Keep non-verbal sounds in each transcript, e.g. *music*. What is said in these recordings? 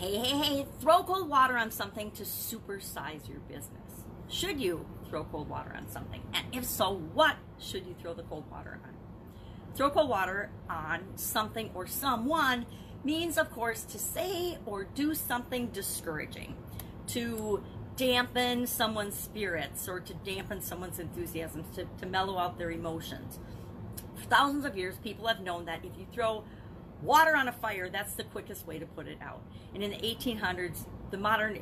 Hey, hey, hey, throw cold water on something to supersize your business. Should you throw cold water on something? And if so, what should you throw the cold water on? Throw cold water on something or someone means, of course, to say or do something discouraging, to dampen someone's spirits or to dampen someone's enthusiasm, to, to mellow out their emotions. For thousands of years, people have known that if you throw water on a fire, that's the quickest way to put it out. And in the 1800s, the modern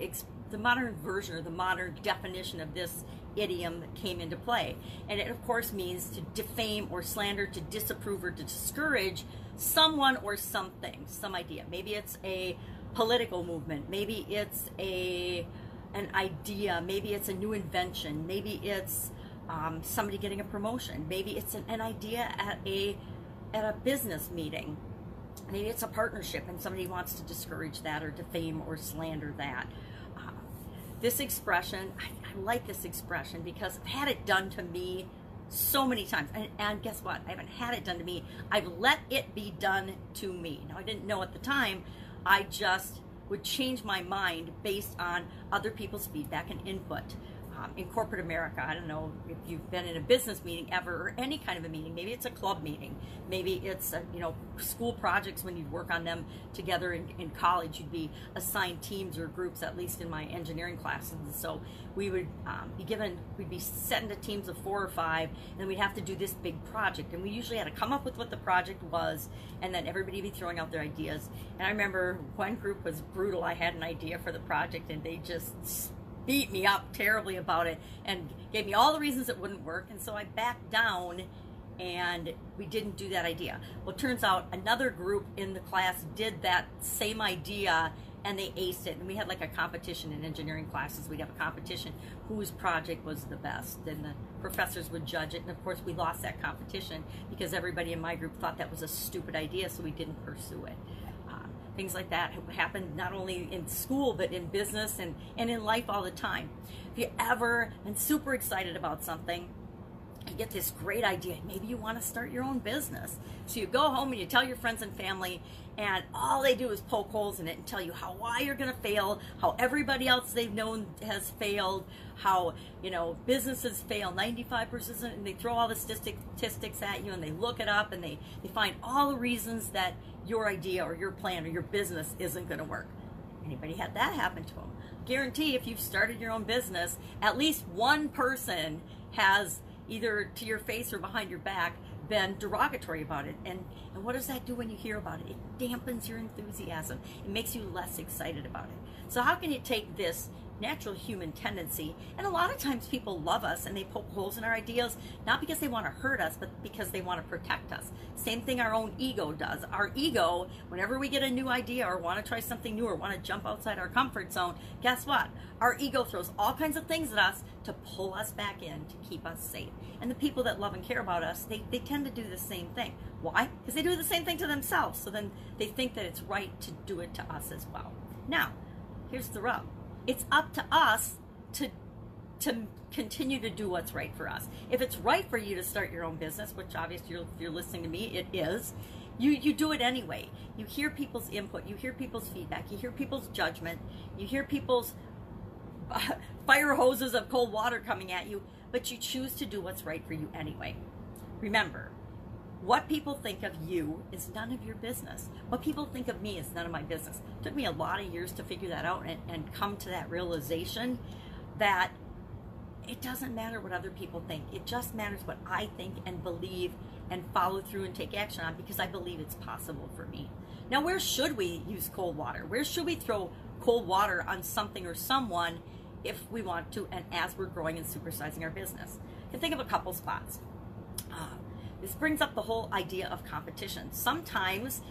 the modern version or the modern definition of this idiom came into play. And it, of course, means to defame or slander, to disapprove or to discourage someone or something, some idea. Maybe it's a political movement. Maybe it's a an idea. Maybe it's a new invention. Maybe it's um, somebody getting a promotion. Maybe it's an, an idea at a at a business meeting. Maybe it's a partnership and somebody wants to discourage that or defame or slander that. Uh, this expression, I, I, like this expression because I've had it done to me so many times. And, and guess what? I haven't had it done to me. I've let it be done to me. Now, I didn't know at the time. I just would change my mind based on other people's feedback and input um, in corporate America. I don't know if you've been in a business meeting ever or any kind of a meeting. Maybe it's a club meeting. Maybe it's a, you know school projects when you'd work on them together in, in college. You'd be assigned teams or groups. At least in my engineering classes, so we would um, be given. We'd be set into teams of four or five, and we'd have to do this big project. And we usually had to come up with what the project was, and then everybody be throwing out their ideas. And I remember one group was brutal. I had an idea for the project, and they just beat me up terribly about it and gave me all the reasons it wouldn't work. And so I backed down and we didn't do that idea. Well, turns out another group in the class did that same idea and they aced it. And we had like a competition in engineering classes. We'd have a competition whose project was the best. And the professors would judge it. And of course, we lost that competition because everybody in my group thought that was a stupid idea, so we didn't pursue it things like that happen not only in school but in business and, and in life all the time. If you ever been super excited about something, get this great idea. Maybe you want to start your own business. So you go home and you tell your friends and family, and all they do is poke holes in it and tell you how why you're going to fail, how everybody else they've known has failed, how you know businesses fail 95%, and they throw all the statistics at you, and they look it up, and they they find all the reasons that your idea or your plan or your business isn't going to work. Anybody had that happen to them? Guarantee if you've started your own business, at least one person has either to your face or behind your back been derogatory about it. And, and what does that do when you hear about it? It dampens your enthusiasm. It makes you less excited about it. So how can you take this natural human tendency. And a lot of times people love us and they poke holes in our ideas, not because they want to hurt us, but because they want to protect us. Same thing our own ego does. Our ego, whenever we get a new idea or want to try something new or want to jump outside our comfort zone, guess what? Our ego throws all kinds of things at us to pull us back in, to keep us safe. And the people that love and care about us, they, they tend to do the same thing. Why? Because they do the same thing to themselves. So then they think that it's right to do it to us as well. Now, here's the rub it's up to us to to continue to do what's right for us. If it's right for you to start your own business, which obviously you're, you're listening to me, it is. You you do it anyway. You hear people's input, you hear people's feedback, you hear people's judgment, you hear people's *laughs* fire hoses of cold water coming at you, but you choose to do what's right for you anyway. Remember, what people think of you is none of your business. What people think of me is none of my business. It took me a lot of years to figure that out and, and come to that realization that it doesn't matter what other people think. It just matters what I think and believe and follow through and take action on because I believe it's possible for me. Now, where should we use cold water? Where should we throw cold water on something or someone if we want to and as we're growing and supersizing our business? You can think of a couple spots. Uh, this brings up the whole idea of competition. Sometimes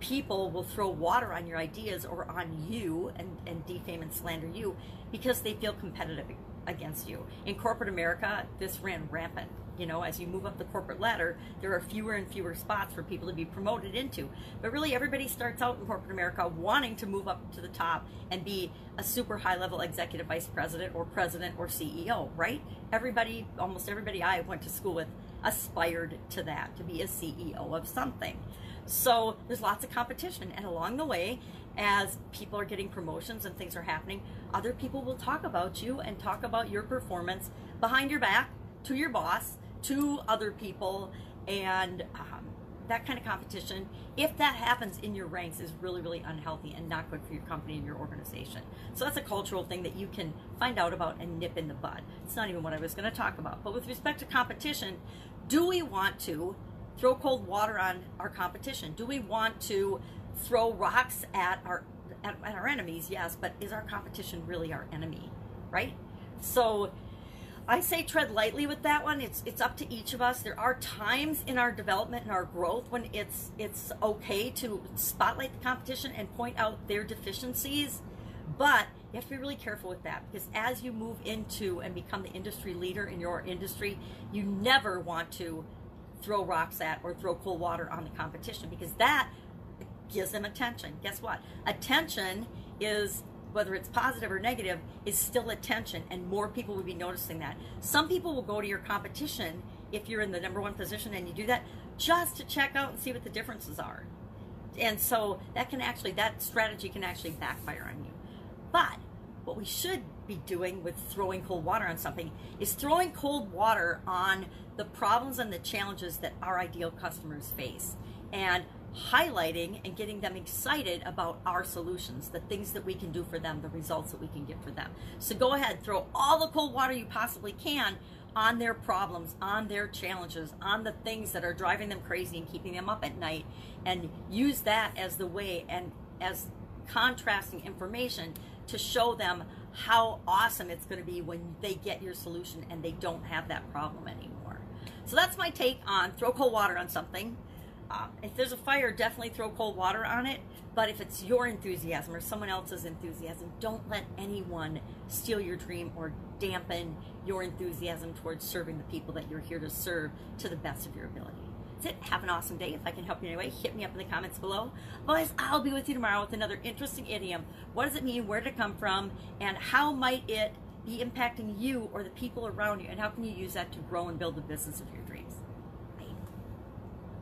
people will throw water on your ideas or on you and, and defame and slander you because they feel competitive against you. In corporate America, this ran rampant. You know, as you move up the corporate ladder, there are fewer and fewer spots for people to be promoted into. But really, everybody starts out in corporate America wanting to move up to the top and be a super high level executive vice president or president or CEO, right? Everybody, almost everybody I went to school with, aspired to that, to be a CEO of something. So there's lots of competition, and along the way, as people are getting promotions and things are happening, other people will talk about you and talk about your performance behind your back to your boss, to other people, and um, that kind of competition, if that happens in your ranks, is really, really unhealthy and not good for your company and your organization. So that's a cultural thing that you can find out about and nip in the bud. It's not even what I was going to talk about. But with respect to competition, do we want to throw cold water on our competition? Do we want to throw rocks at our at, at our enemies? Yes, but is our competition really our enemy? Right? So I say tread lightly with that one. It's it's up to each of us. There are times in our development and our growth when it's it's okay to spotlight the competition and point out their deficiencies, but you have to be really careful with that because as you move into and become the industry leader in your industry, you never want to throw rocks at or throw cold water on the competition because that gives them attention. Guess what? Attention is whether it's positive or negative, is still attention, and more people will be noticing that. Some people will go to your competition if you're in the number one position and you do that just to check out and see what the differences are. And so that can actually, that strategy can actually backfire on you. But what we should be doing with throwing cold water on something is throwing cold water on the problems and the challenges that our ideal customers face. And highlighting and getting them excited about our solutions, the things that we can do for them, the results that we can get for them. So go ahead, throw all the cold water you possibly can on their problems, on their challenges, on the things that are driving them crazy and keeping them up at night, and use that as the way and as contrasting information to show them how awesome it's going to be when they get your solution and they don't have that problem anymore. So that's my take on throw cold water on something. Uh, if there's a fire, definitely throw cold water on it. But if it's your enthusiasm or someone else's enthusiasm, don't let anyone steal your dream or dampen your enthusiasm towards serving the people that you're here to serve to the best of your ability. That's it. Have an awesome day. If I can help you in any way, hit me up in the comments below. Otherwise, I'll be with you tomorrow with another interesting idiom. What does it mean? Where did it come from? And how might it be impacting you or the people around you? And how can you use that to grow and build the business of your dreams?